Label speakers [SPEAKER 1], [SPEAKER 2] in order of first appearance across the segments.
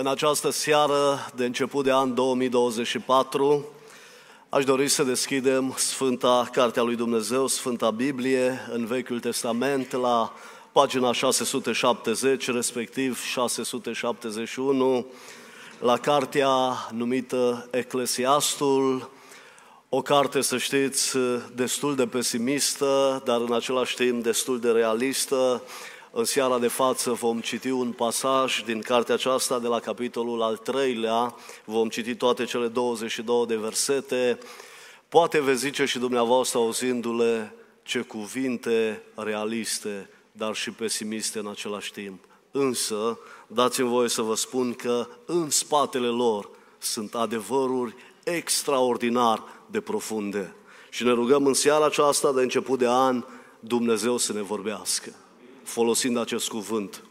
[SPEAKER 1] În această seară de început de an 2024, aș dori să deschidem Sfânta Cartea lui Dumnezeu, Sfânta Biblie, în Vechiul Testament, la pagina 670, respectiv 671, la cartea numită Eclesiastul, o carte, să știți, destul de pesimistă, dar în același timp destul de realistă, în seara de față vom citi un pasaj din cartea aceasta de la capitolul al treilea. Vom citi toate cele 22 de versete. Poate veți zice și dumneavoastră auzindu-le ce cuvinte realiste, dar și pesimiste în același timp. Însă, dați-mi voie să vă spun că în spatele lor sunt adevăruri extraordinar de profunde. Și ne rugăm în seara aceasta de început de an Dumnezeu să ne vorbească folosind acest cuvânt.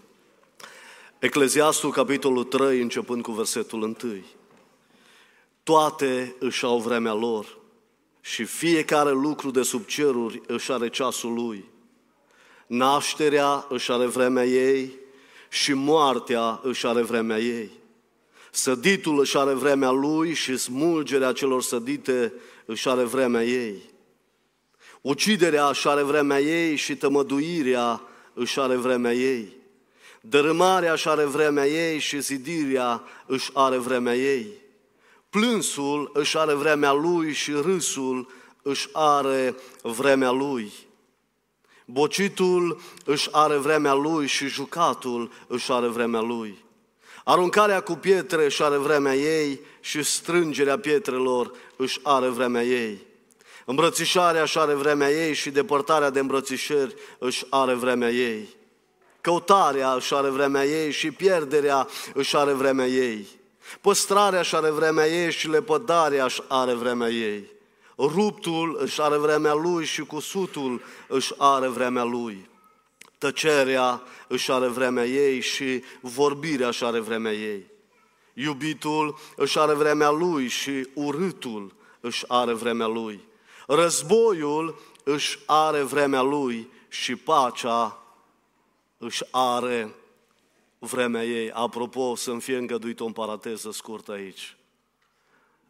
[SPEAKER 1] Ecleziastul, capitolul 3, începând cu versetul 1. Toate își au vremea lor și fiecare lucru de sub ceruri își are ceasul lui. Nașterea își are vremea ei și moartea își are vremea ei. Săditul își are vremea lui și smulgerea celor sădite își are vremea ei. Uciderea își are vremea ei și tămăduirea își are vremea ei. Dărâmarea își are vremea ei și zidirea își are vremea ei. Plânsul își are vremea lui și râsul își are vremea lui. Bocitul își are vremea lui și jucatul își are vremea lui. Aruncarea cu pietre își are vremea ei și strângerea pietrelor își are vremea ei. Îmbrățișarea își are vremea ei și depărtarea de îmbrățișări își are vremea ei. Căutarea își are vremea ei și pierderea își are vremea ei. Păstrarea își are vremea ei și lepădarea își are vremea ei. Ruptul își are vremea lui și cusutul își are vremea lui. Tăcerea își are vremea ei și vorbirea își are vremea ei. Iubitul își are vremea lui și urâtul își are vremea lui. Războiul își are vremea lui și pacea își are vremea ei. Apropo, să-mi fie îngăduit o parateză scurtă aici.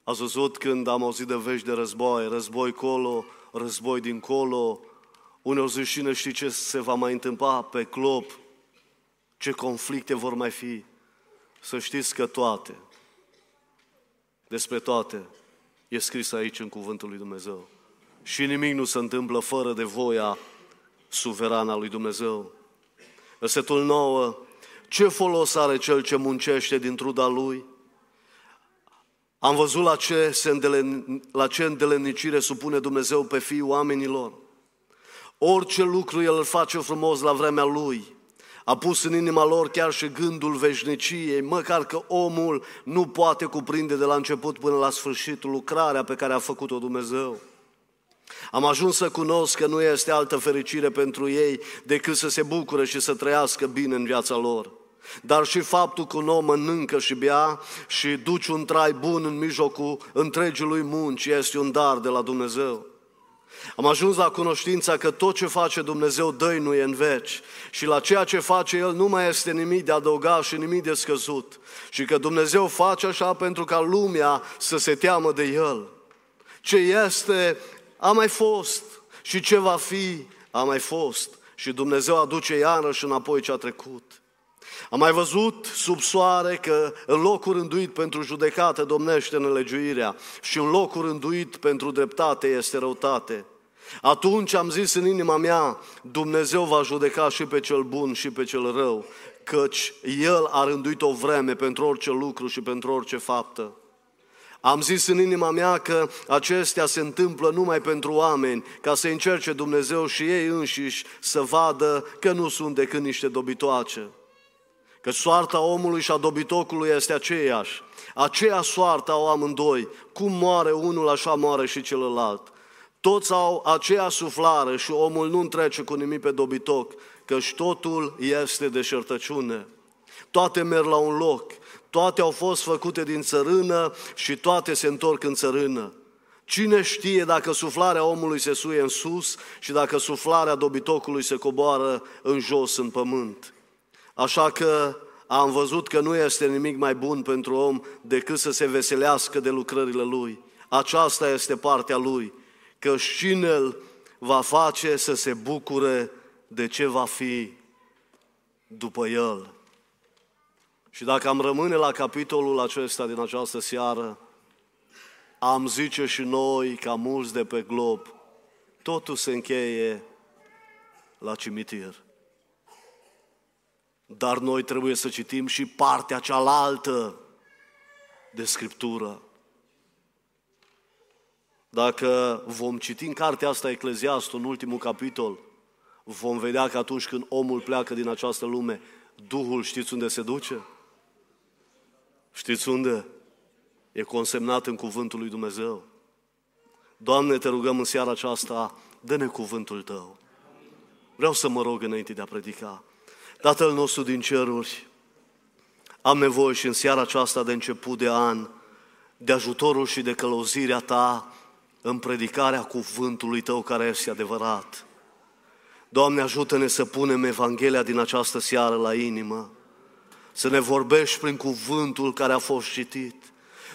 [SPEAKER 1] Ați văzut când am auzit de vești de război, război colo, război dincolo, uneori zic și știi ce se va mai întâmpla pe clop, ce conflicte vor mai fi. Să știți că toate, despre toate, e scris aici în Cuvântul lui Dumnezeu și nimic nu se întâmplă fără de voia suverană a lui Dumnezeu. Versetul 9. Ce folos are cel ce muncește din truda lui? Am văzut la ce, se îndelen, la ce îndelenicire supune Dumnezeu pe fiii oamenilor. Orice lucru El îl face frumos la vremea Lui. A pus în inima lor chiar și gândul veșniciei, măcar că omul nu poate cuprinde de la început până la sfârșitul lucrarea pe care a făcut-o Dumnezeu. Am ajuns să cunosc că nu este altă fericire pentru ei decât să se bucure și să trăiască bine în viața lor. Dar și faptul că un om mănâncă și bea și duce un trai bun în mijlocul întregului munci este un dar de la Dumnezeu. Am ajuns la cunoștința că tot ce face Dumnezeu dăinuie în veci și la ceea ce face El nu mai este nimic de adăugat și nimic de scăzut și că Dumnezeu face așa pentru ca lumea să se teamă de El. Ce este a mai fost și ce va fi, a mai fost. Și Dumnezeu aduce iarăși înapoi ce a trecut. Am mai văzut sub soare că în locul rânduit pentru judecată domnește nelegiuirea și în locul rânduit pentru dreptate este răutate. Atunci am zis în inima mea, Dumnezeu va judeca și pe cel bun și pe cel rău, căci El a rânduit o vreme pentru orice lucru și pentru orice faptă. Am zis în inima mea că acestea se întâmplă numai pentru oameni, ca să încerce Dumnezeu și ei înșiși să vadă că nu sunt decât niște dobitoace. Că soarta omului și a dobitocului este aceeași. Aceea soartă au amândoi. Cum moare unul, așa moare și celălalt. Toți au aceea suflare și omul nu întrece cu nimic pe dobitoc, căci totul este deșertăciune. Toate merg la un loc, toate au fost făcute din țărână și toate se întorc în țărână. Cine știe dacă suflarea omului se suie în sus și dacă suflarea dobitocului se coboară în jos în pământ? Așa că am văzut că nu este nimic mai bun pentru om decât să se veselească de lucrările lui. Aceasta este partea lui, că și el va face să se bucure de ce va fi după el. Și dacă am rămâne la capitolul acesta din această seară, am zice și noi, ca mulți de pe glob, totul se încheie la cimitir. Dar noi trebuie să citim și partea cealaltă de Scriptură. Dacă vom citi în cartea asta Ecleziastul, în ultimul capitol, vom vedea că atunci când omul pleacă din această lume, Duhul știți unde se duce? Știți unde? E consemnat în cuvântul lui Dumnezeu. Doamne, te rugăm în seara aceasta, dă-ne cuvântul Tău. Vreau să mă rog înainte de a predica. Tatăl nostru din ceruri, am nevoie și în seara aceasta de început de an, de ajutorul și de călăuzirea Ta în predicarea cuvântului Tău care este adevărat. Doamne, ajută-ne să punem Evanghelia din această seară la inimă, să ne vorbești prin cuvântul care a fost citit.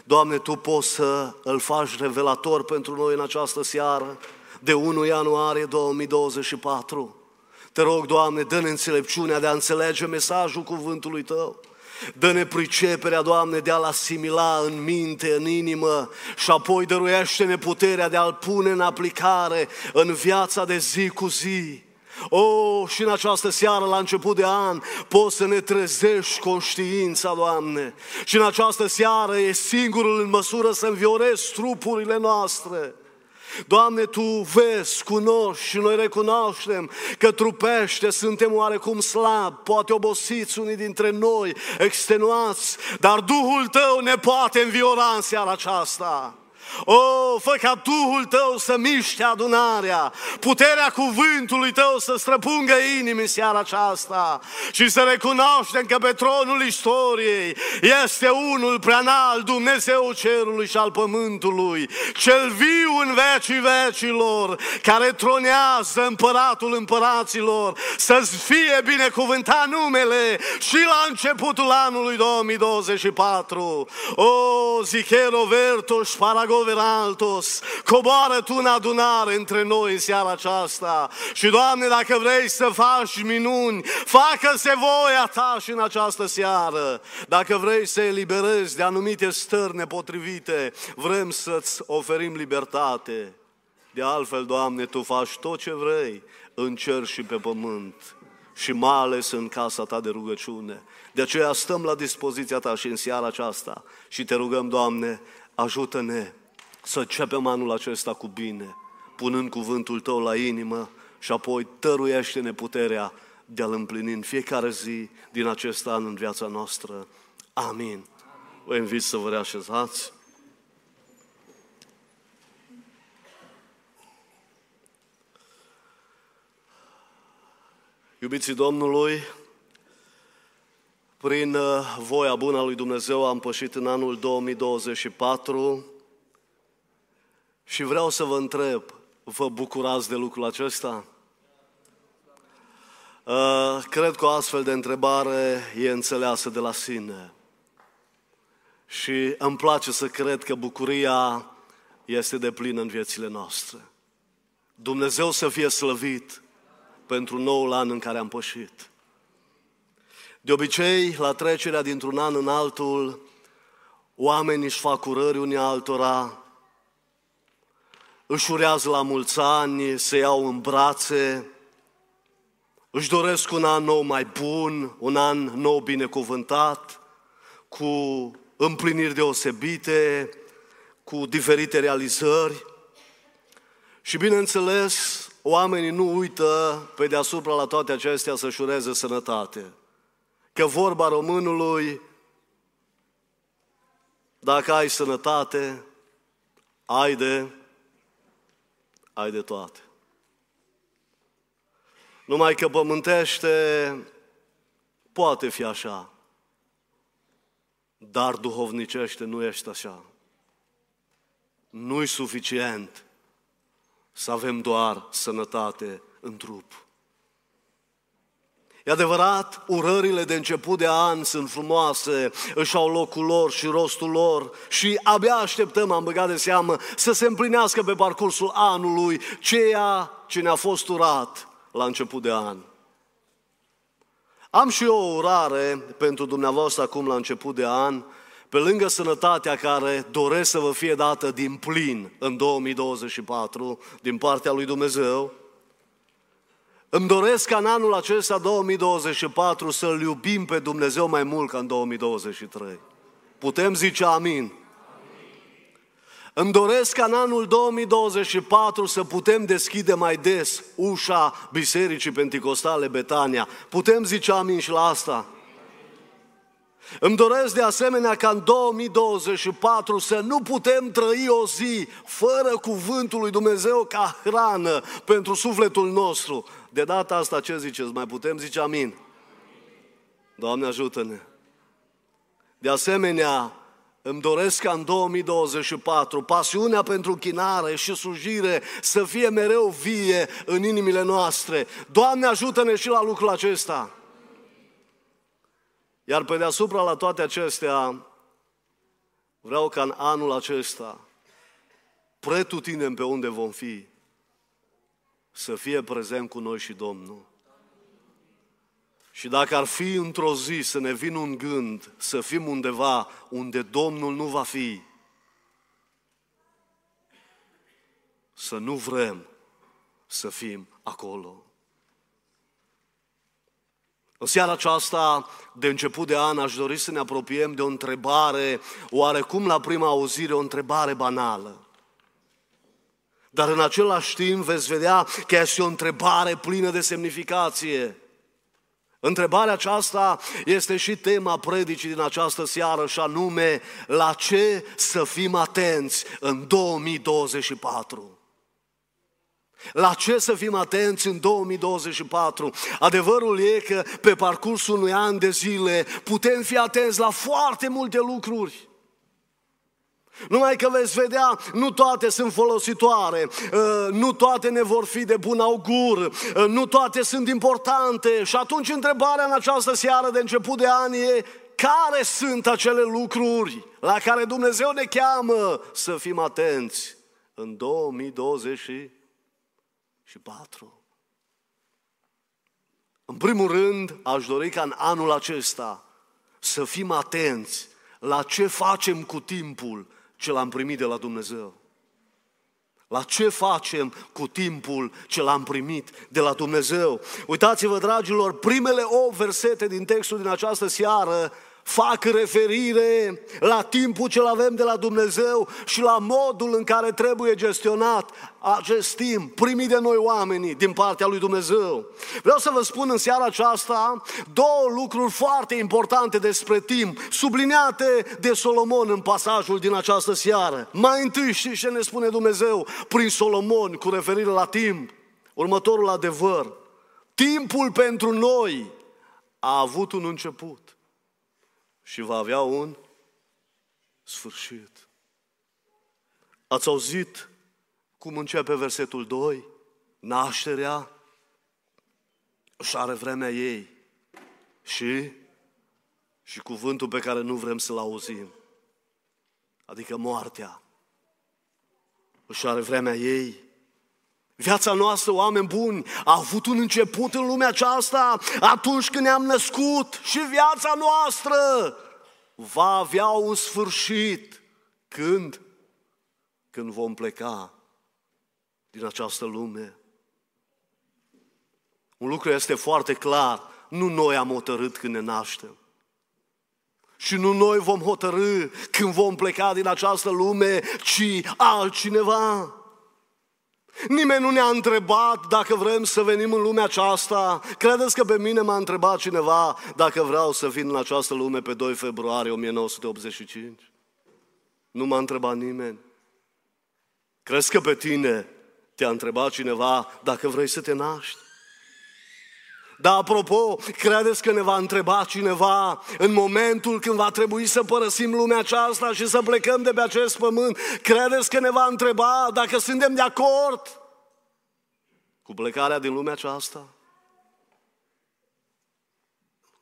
[SPEAKER 1] Doamne, Tu poți să îl faci revelator pentru noi în această seară, de 1 ianuarie 2024. Te rog, Doamne, dă-ne înțelepciunea de a înțelege mesajul cuvântului Tău. Dă-ne priceperea, Doamne, de a-L asimila în minte, în inimă și apoi dăruiește-ne puterea de a-L pune în aplicare în viața de zi cu zi. O, oh, și în această seară, la început de an, poți să ne trezești conștiința, Doamne. Și în această seară e singurul în măsură să înviorezi trupurile noastre. Doamne, Tu vezi, cunoști și noi recunoaștem că trupește, suntem oarecum slab, poate obosiți unii dintre noi, extenuați, dar Duhul Tău ne poate înviora în seara aceasta. O, oh, fă ca Duhul tău să miște adunarea, puterea cuvântului tău să străpungă inimi în seara aceasta și să recunoaștem că pe tronul istoriei este unul prea înalt, Dumnezeu cerului și al pământului, cel viu în vecii vecilor, care tronează împăratul împăraților, să-ți fie binecuvântat numele și la începutul anului 2024. O, Zichero Vertos, Paragon Veraltos, coboară Tu în adunare între noi în seara aceasta. Și, Doamne, dacă vrei să faci minuni, facă-se voia Ta și în această seară. Dacă vrei să eliberezi de anumite stări nepotrivite, vrem să-ți oferim libertate. De altfel, Doamne, Tu faci tot ce vrei în cer și pe pământ și mai ales în casa Ta de rugăciune. De aceea stăm la dispoziția Ta și în seara aceasta și te rugăm, Doamne, ajută-ne să începem anul acesta cu bine, punând cuvântul Tău la inimă și apoi tăruiește-ne puterea de a-L împlini în fiecare zi din acest an în viața noastră. Amin. Vă invit să vă reașezați. Iubiții Domnului, prin uh, voia bună a lui Dumnezeu am pășit în anul 2024 și vreau să vă întreb, vă bucurați de lucrul acesta? Uh, cred că o astfel de întrebare e înțeleasă de la sine. Și îmi place să cred că bucuria este de plină în viețile noastre. Dumnezeu să fie slăvit pentru noul an în care am pășit. De obicei, la trecerea dintr-un an în altul, oamenii își fac urări unii altora, își urează la mulți ani, se iau în brațe, își doresc un an nou mai bun, un an nou binecuvântat, cu împliniri deosebite, cu diferite realizări. Și bineînțeles, oamenii nu uită pe deasupra la toate acestea să-și ureze sănătate. Că vorba românului, dacă ai sănătate, ai de ai de toate. Numai că pământește poate fi așa, dar duhovnicește nu ești așa. Nu-i suficient să avem doar sănătate în trup. E adevărat, urările de început de an sunt frumoase, își au locul lor și rostul lor și abia așteptăm, am băgat de seamă, să se împlinească pe parcursul anului ceea ce ne-a fost urat la început de an. Am și eu o urare pentru dumneavoastră acum la început de an, pe lângă sănătatea care doresc să vă fie dată din plin în 2024 din partea lui Dumnezeu, îmi doresc ca în anul acesta 2024 să-L iubim pe Dumnezeu mai mult ca în 2023. Putem zice amin. Îmi doresc ca în anul 2024 să putem deschide mai des ușa Bisericii Pentecostale Betania. Putem zice amin și la asta? Îmi doresc de asemenea ca în 2024 să nu putem trăi o zi fără cuvântul lui Dumnezeu ca hrană pentru sufletul nostru. De data asta ce ziceți? Mai putem zice amin? Doamne ajută-ne! De asemenea, îmi doresc ca în 2024 pasiunea pentru chinare și slujire să fie mereu vie în inimile noastre. Doamne ajută-ne și la lucrul acesta! Iar pe deasupra la toate acestea, vreau ca în anul acesta, pretutinem pe unde vom fi, să fie prezent cu noi și Domnul. Și dacă ar fi într-o zi să ne vină un gând să fim undeva unde Domnul nu va fi, să nu vrem să fim acolo. În seara aceasta, de început de an, aș dori să ne apropiem de o întrebare, oarecum la prima auzire, o întrebare banală. Dar în același timp veți vedea că este o întrebare plină de semnificație. Întrebarea aceasta este și tema predicii din această seară și anume la ce să fim atenți în 2024. La ce să fim atenți în 2024? Adevărul e că pe parcursul unui an de zile putem fi atenți la foarte multe lucruri. Numai că veți vedea, nu toate sunt folositoare, uh, nu toate ne vor fi de bun augur, uh, nu toate sunt importante și atunci întrebarea în această seară de început de an e care sunt acele lucruri la care Dumnezeu ne cheamă să fim atenți în 2024. În primul rând, aș dori ca în anul acesta să fim atenți la ce facem cu timpul ce l-am primit de la Dumnezeu. La ce facem cu timpul ce l-am primit de la Dumnezeu? Uitați-vă, dragilor, primele 8 versete din textul din această seară fac referire la timpul ce-l avem de la Dumnezeu și la modul în care trebuie gestionat acest timp primit de noi oamenii din partea lui Dumnezeu. Vreau să vă spun în seara aceasta două lucruri foarte importante despre timp, subliniate de Solomon în pasajul din această seară. Mai întâi știți ce ne spune Dumnezeu prin Solomon cu referire la timp? Următorul adevăr. Timpul pentru noi a avut un început și va avea un sfârșit. Ați auzit cum începe versetul 2? Nașterea și are vremea ei. Și? Și cuvântul pe care nu vrem să-l auzim. Adică moartea. Și are vremea ei. Viața noastră, oameni buni, a avut un început în lumea aceasta atunci când ne-am născut și viața noastră va avea un sfârșit. Când? Când vom pleca din această lume. Un lucru este foarte clar, nu noi am hotărât când ne naștem. Și nu noi vom hotărâ când vom pleca din această lume, ci altcineva. Nimeni nu ne-a întrebat dacă vrem să venim în lumea aceasta. Credeți că pe mine m-a întrebat cineva dacă vreau să vin în această lume pe 2 februarie 1985? Nu m-a întrebat nimeni. Crezi că pe tine te-a întrebat cineva dacă vrei să te naști? Dar apropo, credeți că ne va întreba cineva în momentul când va trebui să părăsim lumea aceasta și să plecăm de pe acest pământ? Credeți că ne va întreba dacă suntem de acord cu plecarea din lumea aceasta?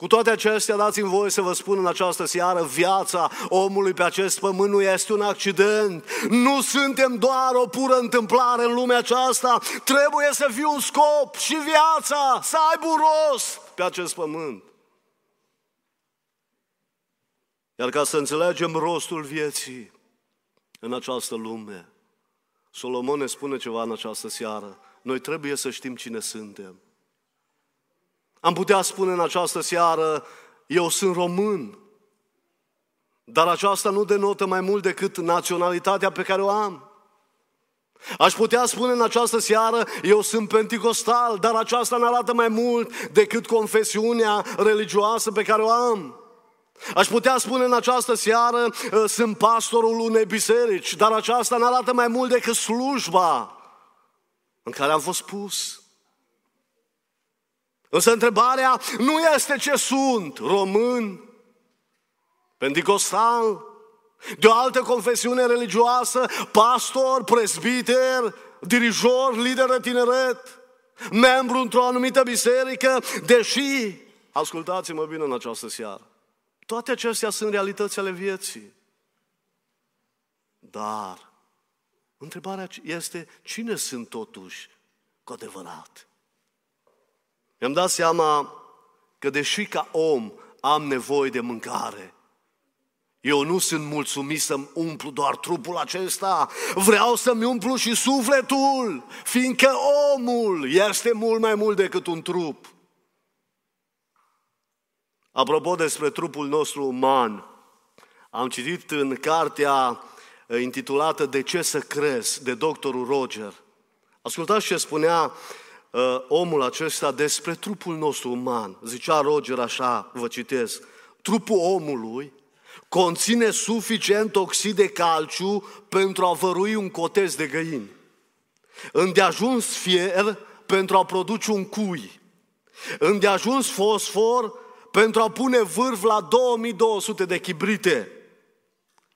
[SPEAKER 1] Cu toate acestea, dați-mi voie să vă spun în această seară, viața omului pe acest pământ nu este un accident. Nu suntem doar o pură întâmplare în lumea aceasta. Trebuie să fie un scop și viața să aibă un rost pe acest pământ. Iar ca să înțelegem rostul vieții în această lume, Solomon ne spune ceva în această seară. Noi trebuie să știm cine suntem. Am putea spune în această seară, eu sunt român, dar aceasta nu denotă mai mult decât naționalitatea pe care o am. Aș putea spune în această seară, eu sunt penticostal, dar aceasta nu arată mai mult decât confesiunea religioasă pe care o am. Aș putea spune în această seară, ă, sunt pastorul unei biserici, dar aceasta nu arată mai mult decât slujba în care am fost pus. Însă întrebarea nu este ce sunt, român, pentecostal, de o altă confesiune religioasă, pastor, presbiter, dirijor, lider de tineret, membru într-o anumită biserică, deși, ascultați-mă bine în această seară, toate acestea sunt realități ale vieții. Dar, întrebarea este, cine sunt totuși cu adevărat? Mi-am dat seama că deși ca om am nevoie de mâncare, eu nu sunt mulțumit să-mi umplu doar trupul acesta, vreau să-mi umplu și sufletul, fiindcă omul este mult mai mult decât un trup. Apropo despre trupul nostru uman, am citit în cartea eh, intitulată De ce să crezi, de doctorul Roger. Ascultați ce spunea uh, omul acesta despre trupul nostru uman. Zicea Roger așa, vă citesc, trupul omului conține suficient oxid de calciu pentru a vărui un cotez de găini. Îndeajuns fier pentru a produce un cui. Îndeajuns fosfor pentru a pune vârf la 2200 de chibrite.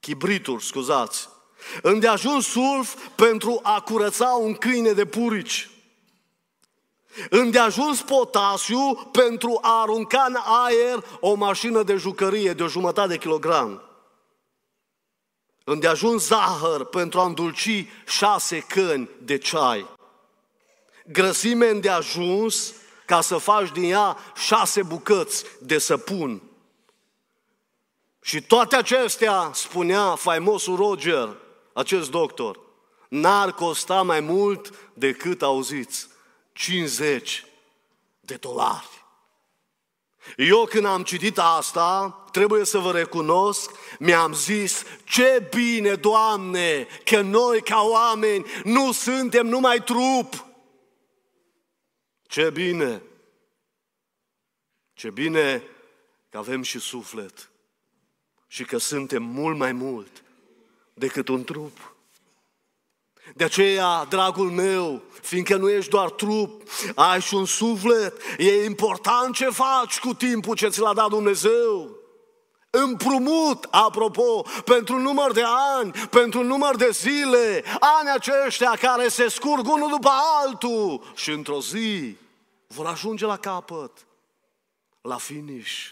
[SPEAKER 1] Chibrituri, scuzați. Îndeajuns sulf pentru a curăța un câine de purici îndeajuns potasiu pentru a arunca în aer o mașină de jucărie de o jumătate de kilogram. Îndeajuns zahăr pentru a îndulci șase căni de ceai. Grăsime îndeajuns ca să faci din ea șase bucăți de săpun. Și toate acestea, spunea faimosul Roger, acest doctor, n-ar costa mai mult decât auziți 50 de dolari. Eu când am citit asta, trebuie să vă recunosc, mi-am zis, ce bine, Doamne, că noi ca oameni nu suntem numai trup. Ce bine! Ce bine că avem și suflet și că suntem mult mai mult decât un trup. De aceea, dragul meu, fiindcă nu ești doar trup, ai și un suflet, e important ce faci cu timpul ce ți l-a dat Dumnezeu. Împrumut, apropo, pentru număr de ani, pentru număr de zile, ani aceștia care se scurg unul după altul și într-o zi vor ajunge la capăt, la finish.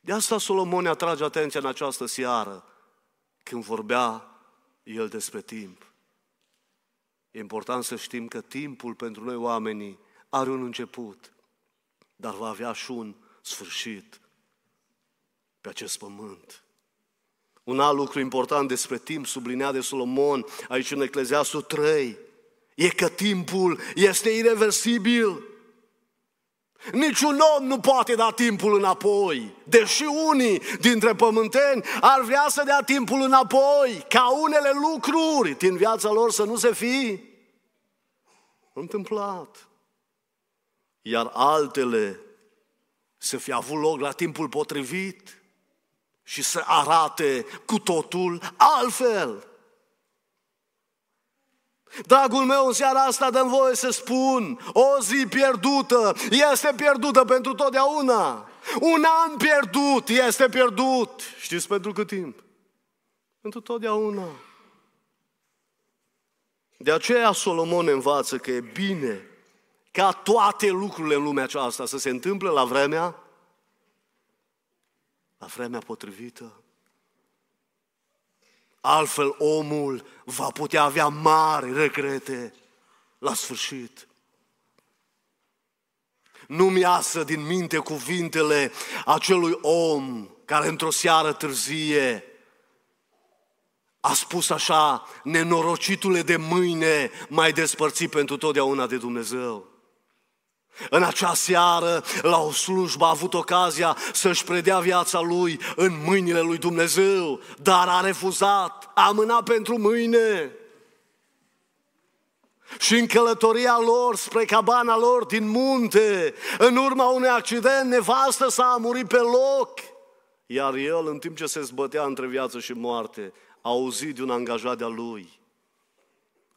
[SPEAKER 1] De asta Solomon ne atrage atenția în această seară, când vorbea el despre timp. E important să știm că timpul pentru noi oamenii are un început, dar va avea și un sfârșit pe acest pământ. Un alt lucru important despre timp, sublineat de Solomon, aici în Ecleziastul 3, e că timpul este irreversibil. Niciun om nu poate da timpul înapoi, deși unii dintre pământeni ar vrea să dea timpul înapoi, ca unele lucruri din viața lor să nu se fi întâmplat. Iar altele să fi avut loc la timpul potrivit și să arate cu totul altfel. Dragul meu, în seara asta dăm voie să spun, o zi pierdută este pierdută pentru totdeauna. Un an pierdut este pierdut. Știți pentru cât timp? Pentru totdeauna. De aceea Solomon învață că e bine ca toate lucrurile în lumea aceasta să se întâmple la vremea, la vremea potrivită. Altfel omul va putea avea mari regrete la sfârșit. Nu-mi iasă din minte cuvintele acelui om care într-o seară târzie a spus așa, nenorocitule de mâine, mai despărțit pentru totdeauna de Dumnezeu. În acea seară, la o slujbă, a avut ocazia să-și predea viața lui în mâinile lui Dumnezeu, dar a refuzat, a mânat pentru mâine. Și în călătoria lor spre cabana lor din munte, în urma unui accident, nevastă s-a murit pe loc. Iar el, în timp ce se zbătea între viață și moarte, a auzit de un angajat de-a lui.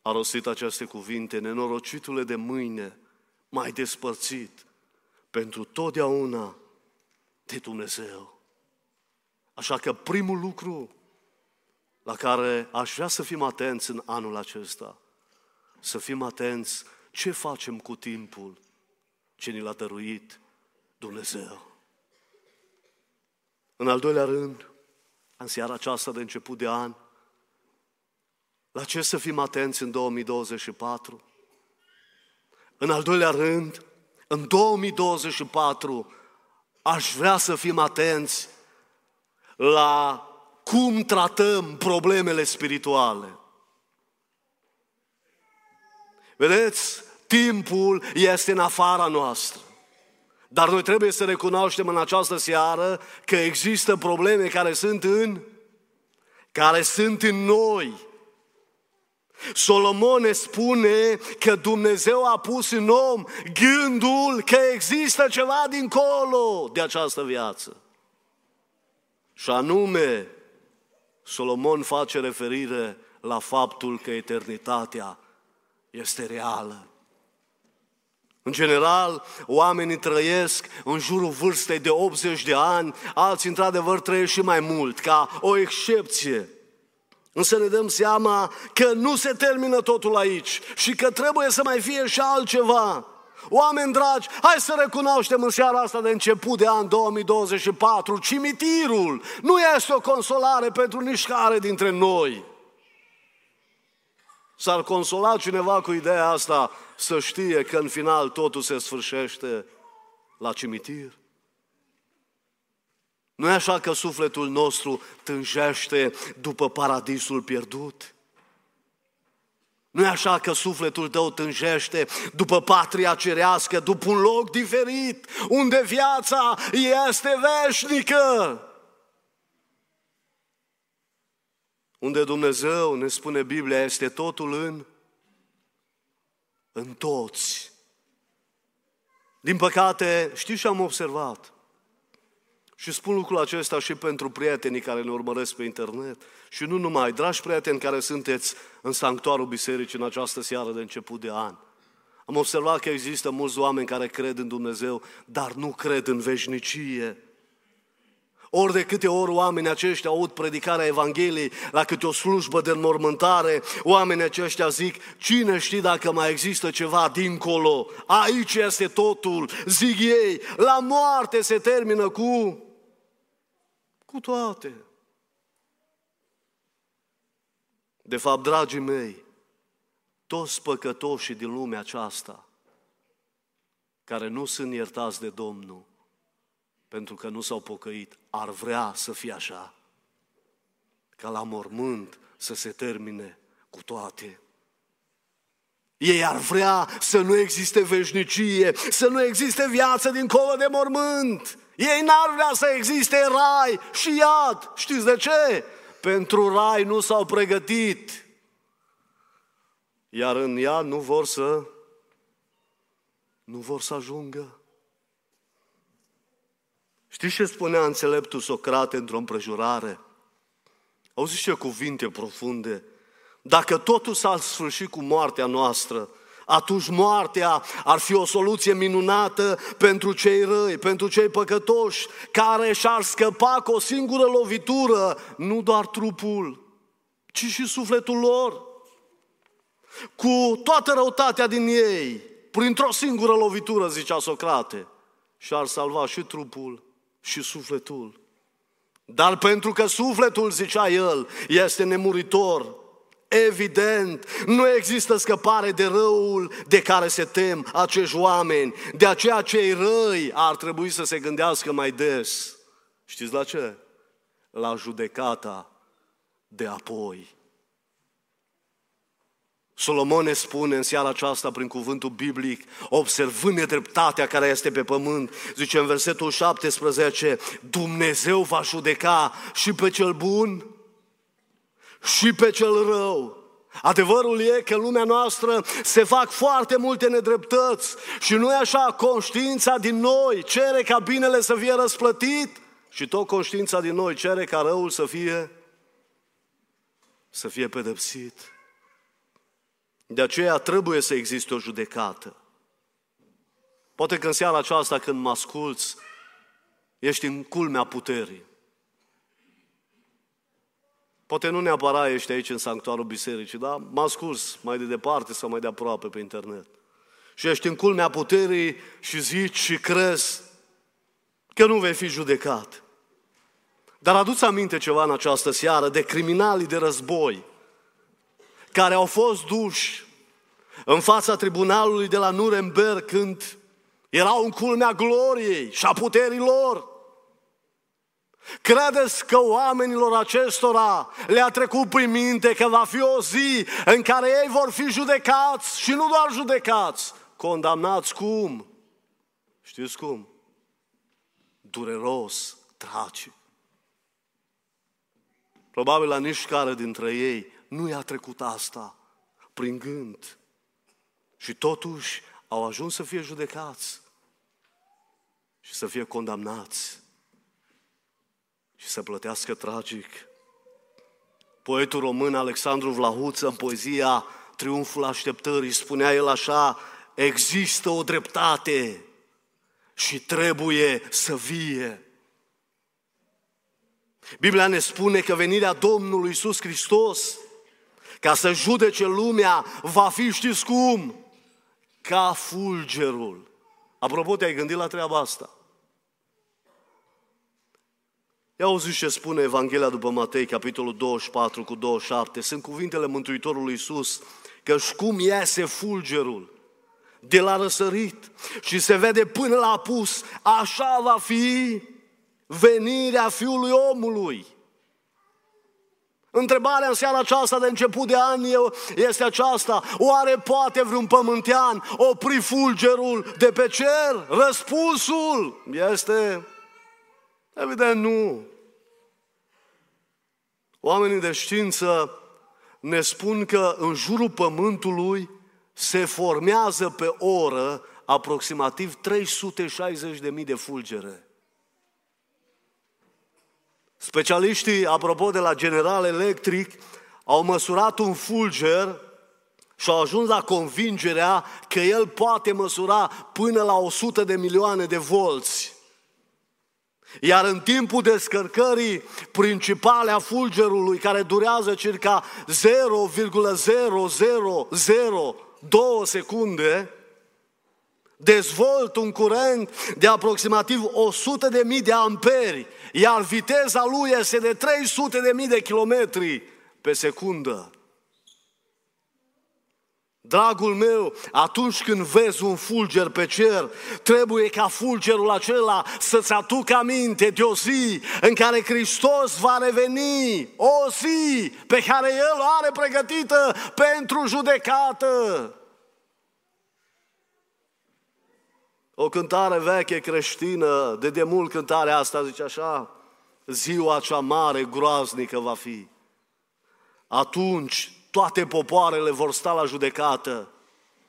[SPEAKER 1] A rostit aceste cuvinte, nenorocitule de mâine, mai despărțit pentru totdeauna de Dumnezeu. Așa că primul lucru la care aș vrea să fim atenți în anul acesta, să fim atenți ce facem cu timpul ce ni l-a dăruit Dumnezeu. În al doilea rând, în seara aceasta de început de an, la ce să fim atenți în 2024? În al doilea rând, în 2024 aș vrea să fim atenți la cum tratăm problemele spirituale. Vedeți, timpul este în afara noastră. Dar noi trebuie să recunoaștem în această seară că există probleme care sunt în care sunt în noi. Solomon ne spune că Dumnezeu a pus în om gândul că există ceva dincolo de această viață. Și anume, Solomon face referire la faptul că eternitatea este reală. În general, oamenii trăiesc în jurul vârstei de 80 de ani, alții într-adevăr trăiesc și mai mult, ca o excepție. Însă ne dăm seama că nu se termină totul aici și că trebuie să mai fie și altceva. Oameni dragi, hai să recunoaștem în seara asta de început de an 2024, cimitirul nu este o consolare pentru nici care dintre noi. S-ar consola cineva cu ideea asta să știe că în final totul se sfârșește la cimitir? Nu e așa că sufletul nostru tânjește după paradisul pierdut? Nu e așa că sufletul tău tânjește după patria cerească, după un loc diferit, unde viața este veșnică? Unde Dumnezeu, ne spune Biblia, este totul în, în toți. Din păcate, știți ce am observat? Și spun lucrul acesta și pentru prietenii care ne urmăresc pe internet. Și nu numai, dragi prieteni care sunteți în sanctuarul bisericii în această seară de început de an. Am observat că există mulți oameni care cred în Dumnezeu, dar nu cred în veșnicie. Ori de câte ori oamenii aceștia aud predicarea Evangheliei la câte o slujbă de înmormântare, oamenii aceștia zic, cine știe dacă mai există ceva dincolo, aici este totul, zic ei, la moarte se termină cu, cu toate. De fapt, dragii mei, toți păcătoșii din lumea aceasta, care nu sunt iertați de Domnul, pentru că nu s-au pocăit, ar vrea să fie așa. Ca la mormânt să se termine cu toate. Ei ar vrea să nu existe veșnicie, să nu existe viață dincolo de mormânt. Ei n-ar vrea să existe rai și iad. Știți de ce? Pentru rai nu s-au pregătit. Iar în iad nu vor să nu vor să ajungă. Știți ce spunea înțeleptul Socrate într-o împrejurare? Auziți ce cuvinte profunde? Dacă totul s-ar sfârși cu moartea noastră, atunci moartea ar fi o soluție minunată pentru cei răi, pentru cei păcătoși, care și-ar scăpa cu o singură lovitură, nu doar trupul, ci și sufletul lor. Cu toată răutatea din ei, printr-o singură lovitură, zicea Socrate, și ar salva și trupul și sufletul. Dar pentru că sufletul, zicea el, este nemuritor, evident, nu există scăpare de răul de care se tem acești oameni. De aceea cei răi ar trebui să se gândească mai des. Știți la ce? La judecata de apoi. Solomon ne spune în seara aceasta prin cuvântul biblic, observând nedreptatea care este pe pământ, zice în versetul 17, Dumnezeu va judeca și pe cel bun și pe cel rău. Adevărul e că în lumea noastră se fac foarte multe nedreptăți și nu e așa, conștiința din noi cere ca binele să fie răsplătit și tot conștiința din noi cere ca răul să fie să fie pedepsit. De aceea trebuie să existe o judecată. Poate că în seara aceasta când mă asculți, ești în culmea puterii. Poate nu neapărat ești aici în sanctuarul bisericii, dar mă asculți mai de departe sau mai de aproape pe internet. Și ești în culmea puterii și zici și crezi că nu vei fi judecat. Dar aduți aminte ceva în această seară de criminalii de război care au fost duși în fața tribunalului de la Nuremberg când erau în culmea gloriei și a puterii lor. Credeți că oamenilor acestora le-a trecut prin minte că va fi o zi în care ei vor fi judecați și nu doar judecați, condamnați cum? Știți cum? Dureros, tragic. Probabil la nici care dintre ei nu i-a trecut asta prin gând. Și totuși au ajuns să fie judecați și să fie condamnați și să plătească tragic. Poetul român Alexandru Vlahuță, în poezia Triumful așteptării, spunea el așa, există o dreptate și trebuie să vie. Biblia ne spune că venirea Domnului Iisus Hristos ca să judece lumea va fi, știți cum? Ca fulgerul. Apropo, te-ai gândit la treaba asta? Ia auziți ce spune Evanghelia după Matei, capitolul 24 cu 27. Sunt cuvintele Mântuitorului Iisus, că și cum iese fulgerul de la răsărit și se vede până la apus, așa va fi venirea Fiului Omului. Întrebarea în seara aceasta de început de an este aceasta. Oare poate vreun pământean opri fulgerul de pe cer? Răspunsul este evident nu. Oamenii de știință ne spun că în jurul pământului se formează pe oră aproximativ 360.000 de fulgere. Specialiștii, apropo de la General Electric, au măsurat un fulger și au ajuns la convingerea că el poate măsura până la 100 de milioane de volți. Iar în timpul descărcării principale a fulgerului, care durează circa 0,0002 secunde, dezvoltă un curent de aproximativ 100 de mii de amperi, iar viteza lui este de 300 de mii de kilometri pe secundă. Dragul meu, atunci când vezi un fulger pe cer, trebuie ca fulgerul acela să-ți aducă aminte de o zi în care Hristos va reveni, o zi pe care El o are pregătită pentru judecată. O cântare veche creștină, de demult cântarea asta zice așa, ziua cea mare, groaznică va fi. Atunci toate popoarele vor sta la judecată.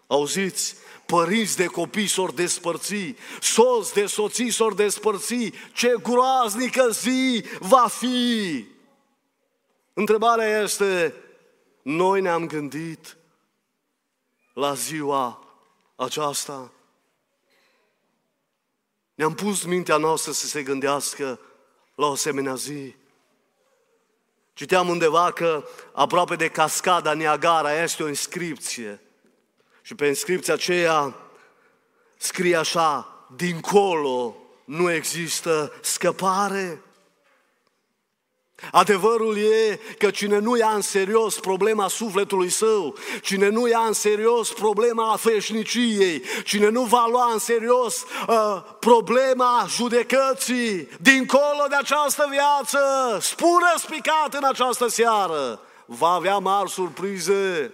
[SPEAKER 1] Auziți? Părinți de copii s-or despărți, soți de soții s-or despărți, ce groaznică zi va fi! Întrebarea este, noi ne-am gândit la ziua aceasta? Ne-am pus mintea noastră să se gândească la o asemenea zi? Citeam undeva că aproape de cascada Niagara este o inscripție. Și pe inscripția aceea scrie așa, dincolo nu există scăpare. Adevărul e că cine nu ia în serios problema sufletului său, cine nu ia în serios problema feșniciei, cine nu va lua în serios uh, problema judecății, dincolo de această viață, spune spicat în această seară, va avea mari surprize,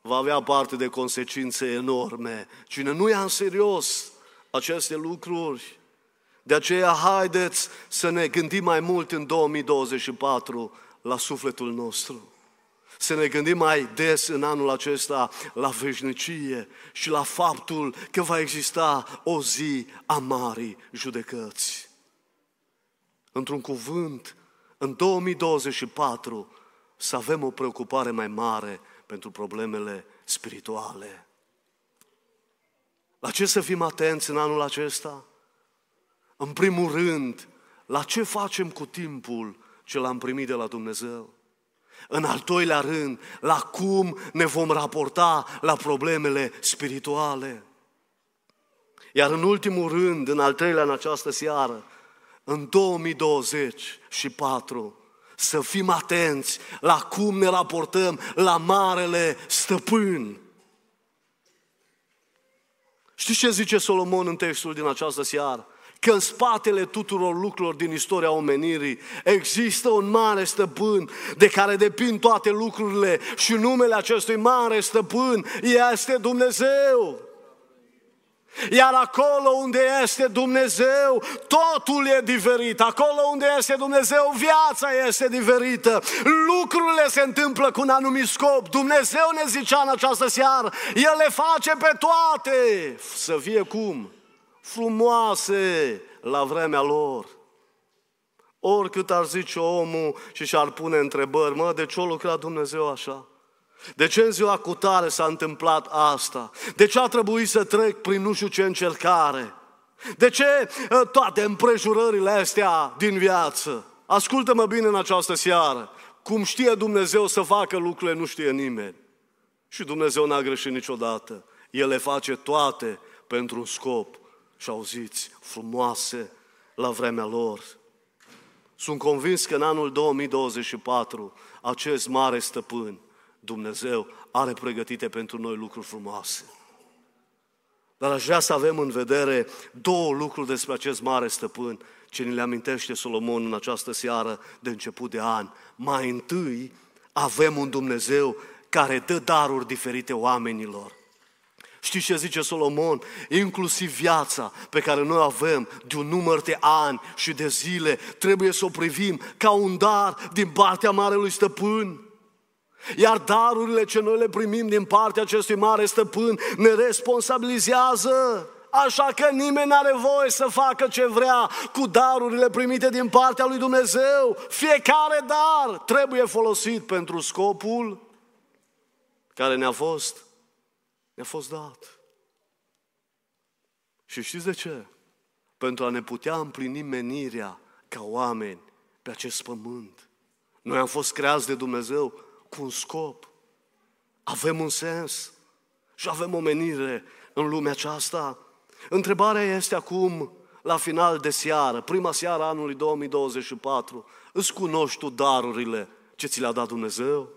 [SPEAKER 1] va avea parte de consecințe enorme. Cine nu ia în serios aceste lucruri, de aceea haideți să ne gândim mai mult în 2024 la sufletul nostru. Să ne gândim mai des în anul acesta la veșnicie și la faptul că va exista o zi a marii judecăți. Într-un cuvânt, în 2024 să avem o preocupare mai mare pentru problemele spirituale. La ce să fim atenți în anul acesta? În primul rând, la ce facem cu timpul ce l-am primit de la Dumnezeu? În al doilea rând, la cum ne vom raporta la problemele spirituale? Iar în ultimul rând, în al treilea în această seară, în 2024, să fim atenți la cum ne raportăm la Marele Stăpân. Știți ce zice Solomon în textul din această seară? Că în spatele tuturor lucrurilor din istoria omenirii există un mare stăpân de care depind toate lucrurile și numele acestui mare stăpân este Dumnezeu. Iar acolo unde este Dumnezeu, totul e diferit. Acolo unde este Dumnezeu, viața este diferită. Lucrurile se întâmplă cu un anumit scop. Dumnezeu ne zicea în această seară, El le face pe toate. Să fie cum? Frumoase la vremea lor. Oricât ar zice omul și și-ar pune întrebări, mă, de ce a lucrat Dumnezeu așa? De ce în ziua cu tare s-a întâmplat asta? De ce a trebuit să trec prin nu știu ce încercare? De ce ă, toate împrejurările astea din viață? Ascultă-mă bine în această seară. Cum știe Dumnezeu să facă lucrurile, nu știe nimeni. Și Dumnezeu n-a greșit niciodată. El le face toate pentru un scop și auziți, frumoase la vremea lor. Sunt convins că în anul 2024 acest mare stăpân, Dumnezeu, are pregătite pentru noi lucruri frumoase. Dar aș vrea să avem în vedere două lucruri despre acest mare stăpân ce ni le amintește Solomon în această seară de început de an. Mai întâi avem un Dumnezeu care dă daruri diferite oamenilor. Știți ce zice Solomon? Inclusiv viața pe care noi avem de un număr de ani și de zile trebuie să o privim ca un dar din partea Marelui Stăpân. Iar darurile ce noi le primim din partea acestui mare stăpân ne responsabilizează. Așa că nimeni nu are voie să facă ce vrea cu darurile primite din partea lui Dumnezeu. Fiecare dar trebuie folosit pentru scopul care ne-a fost ne-a fost dat. Și știți de ce? Pentru a ne putea împlini menirea ca oameni pe acest pământ. Noi am fost creați de Dumnezeu cu un scop. Avem un sens și avem o menire în lumea aceasta. Întrebarea este acum, la final de seară, prima seară anului 2024, îți cunoști tu darurile ce ți le-a dat Dumnezeu?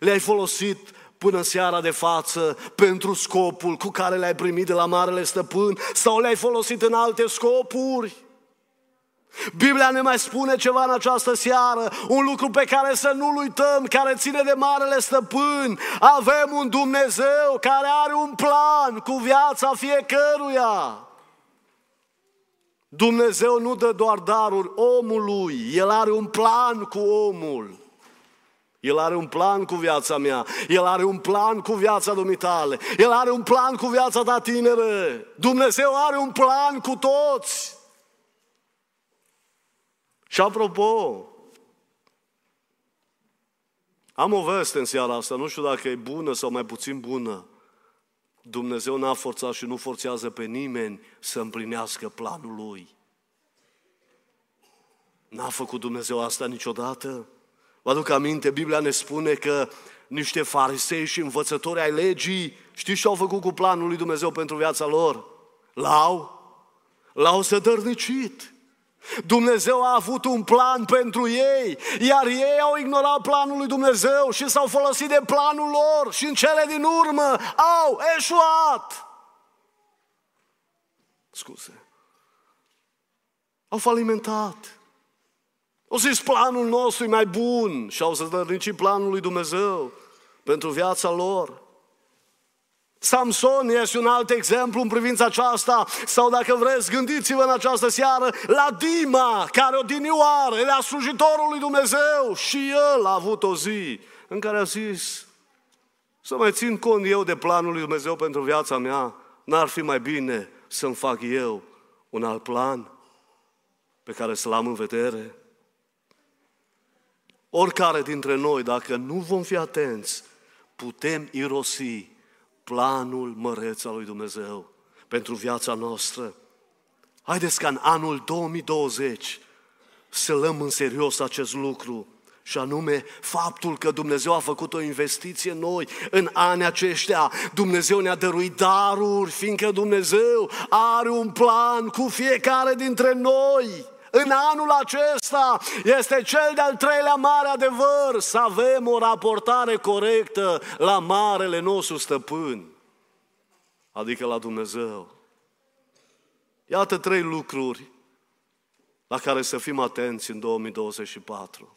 [SPEAKER 1] Le-ai folosit până seara de față pentru scopul cu care le-ai primit de la Marele Stăpân sau le-ai folosit în alte scopuri? Biblia ne mai spune ceva în această seară, un lucru pe care să nu-l uităm, care ține de Marele Stăpân. Avem un Dumnezeu care are un plan cu viața fiecăruia. Dumnezeu nu dă doar daruri omului, El are un plan cu omul. El are un plan cu viața mea. El are un plan cu viața dumitale. El are un plan cu viața ta tinere. Dumnezeu are un plan cu toți. Și apropo, am o veste în seara asta, nu știu dacă e bună sau mai puțin bună. Dumnezeu n-a forțat și nu forțează pe nimeni să împlinească planul Lui. N-a făcut Dumnezeu asta niciodată. Vă aduc aminte, Biblia ne spune că niște farisei și învățători ai legii Știți ce au făcut cu planul lui Dumnezeu pentru viața lor? L-au, l-au sădărnicit. Dumnezeu a avut un plan pentru ei, iar ei au ignorat planul lui Dumnezeu și s-au folosit de planul lor și în cele din urmă au eșuat. Scuze. Au falimentat. O zis, planul nostru e mai bun și au zădărnicit planul lui Dumnezeu pentru viața lor. Samson este un alt exemplu în privința aceasta, sau dacă vreți, gândiți-vă în această seară la Dima, care o dinioară, era slujitorul lui Dumnezeu și el a avut o zi în care a zis, să mai țin cont eu de planul lui Dumnezeu pentru viața mea, n-ar fi mai bine să-mi fac eu un alt plan pe care să-l am în vedere? Oricare dintre noi, dacă nu vom fi atenți, putem irosi planul măreț al lui Dumnezeu pentru viața noastră. Haideți ca în anul 2020 să luăm în serios acest lucru și anume faptul că Dumnezeu a făcut o investiție în noi în anii aceștia. Dumnezeu ne-a dăruit daruri, fiindcă Dumnezeu are un plan cu fiecare dintre noi în anul acesta este cel de-al treilea mare adevăr, să avem o raportare corectă la marele nostru stăpân, adică la Dumnezeu. Iată trei lucruri la care să fim atenți în 2024.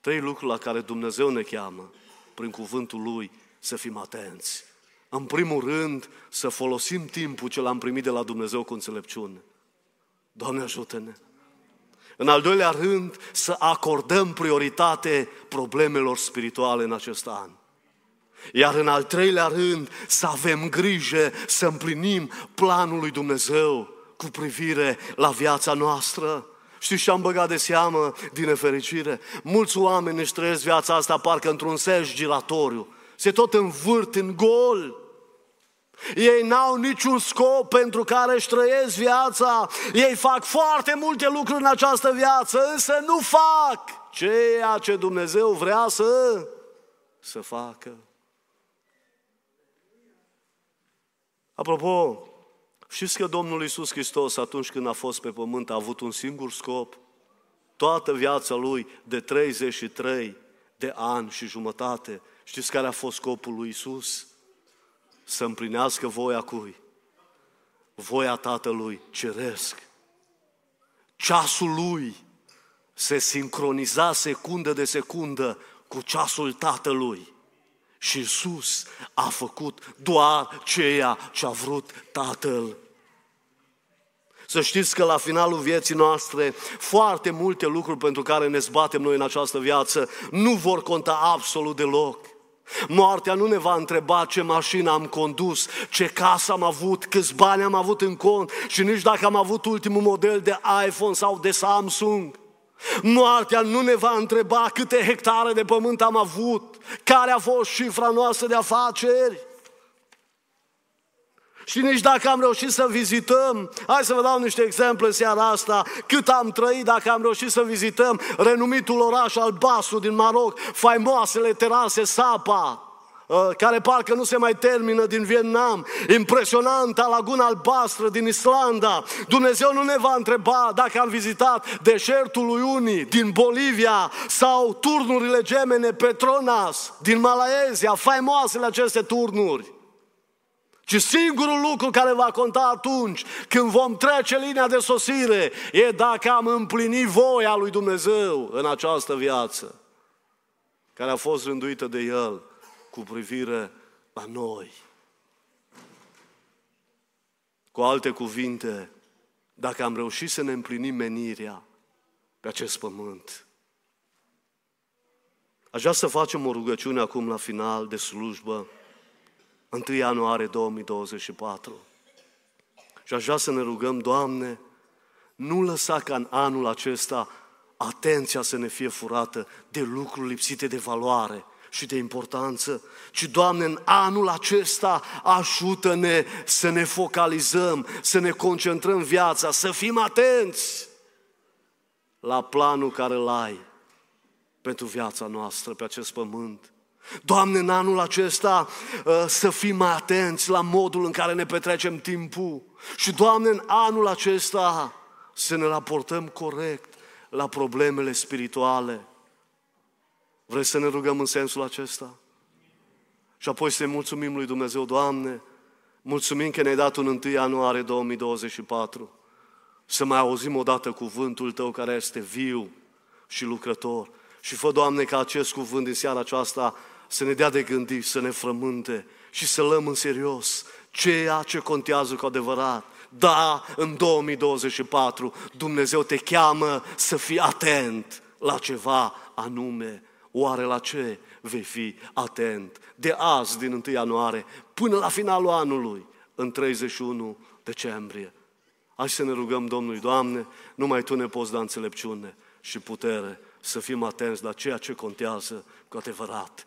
[SPEAKER 1] Trei lucruri la care Dumnezeu ne cheamă prin cuvântul Lui să fim atenți. În primul rând, să folosim timpul ce l-am primit de la Dumnezeu cu înțelepciune. Doamne ajută-ne! În al doilea rând, să acordăm prioritate problemelor spirituale în acest an. Iar în al treilea rând, să avem grijă să împlinim planul lui Dumnezeu cu privire la viața noastră. Știți ce am băgat de seamă din nefericire? Mulți oameni își trăiesc viața asta parcă într-un sej giratoriu. Se tot învârt în gol. Ei n-au niciun scop pentru care își trăiesc viața. Ei fac foarte multe lucruri în această viață, însă nu fac ceea ce Dumnezeu vrea să, să facă. Apropo, știți că Domnul Iisus Hristos atunci când a fost pe pământ a avut un singur scop? Toată viața lui de 33 de ani și jumătate. Știți care a fost scopul lui Iisus? Să împlinească voia cui? Voia Tatălui Ceresc. Ceasul lui se sincroniza secundă de secundă cu ceasul Tatălui. Și Iisus a făcut doar ceea ce a vrut Tatăl. Să știți că la finalul vieții noastre, foarte multe lucruri pentru care ne zbatem noi în această viață nu vor conta absolut deloc. Moartea nu ne va întreba ce mașină am condus, ce casă am avut, câți bani am avut în cont și nici dacă am avut ultimul model de iPhone sau de Samsung. Moartea nu ne va întreba câte hectare de pământ am avut, care a fost cifra noastră de afaceri. Și nici dacă am reușit să vizităm, hai să vă dau niște exemple seara asta, cât am trăit dacă am reușit să vizităm renumitul oraș albastru din Maroc, faimoasele terase Sapa, uh, care parcă nu se mai termină din Vietnam, impresionanta laguna albastră din Islanda. Dumnezeu nu ne va întreba dacă am vizitat deșertul lui Uni din Bolivia sau turnurile gemene Petronas din Malaezia, faimoasele aceste turnuri. Ci singurul lucru care va conta atunci când vom trece linia de sosire e dacă am împlinit voia lui Dumnezeu în această viață care a fost rânduită de El cu privire la noi. Cu alte cuvinte, dacă am reușit să ne împlinim menirea pe acest pământ, aș vrea să facem o rugăciune acum la final de slujbă, 1 ianuarie 2024. Și aș vrea să ne rugăm, Doamne, nu lăsa ca în anul acesta atenția să ne fie furată de lucruri lipsite de valoare și de importanță, ci, Doamne, în anul acesta ajută-ne să ne focalizăm, să ne concentrăm viața, să fim atenți la planul care îl ai pentru viața noastră pe acest pământ. Doamne, în anul acesta uh, să fim mai atenți la modul în care ne petrecem timpul. Și, Doamne, în anul acesta să ne raportăm corect la problemele spirituale. Vreți să ne rugăm în sensul acesta? Și apoi să-i mulțumim lui Dumnezeu, Doamne, mulțumim că ne-ai dat un 1 ianuarie 2024, să mai auzim odată cuvântul Tău care este viu și lucrător. Și fă, Doamne, ca acest cuvânt din seara aceasta să ne dea de gândit, să ne frământe și să luăm în serios ceea ce contează cu adevărat. Da, în 2024 Dumnezeu te cheamă să fii atent la ceva anume. Oare la ce vei fi atent? De azi, din 1 ianuarie, până la finalul anului, în 31 decembrie. Hai să ne rugăm Domnului, Doamne, numai Tu ne poți da înțelepciune și putere să fim atenți la ceea ce contează cu adevărat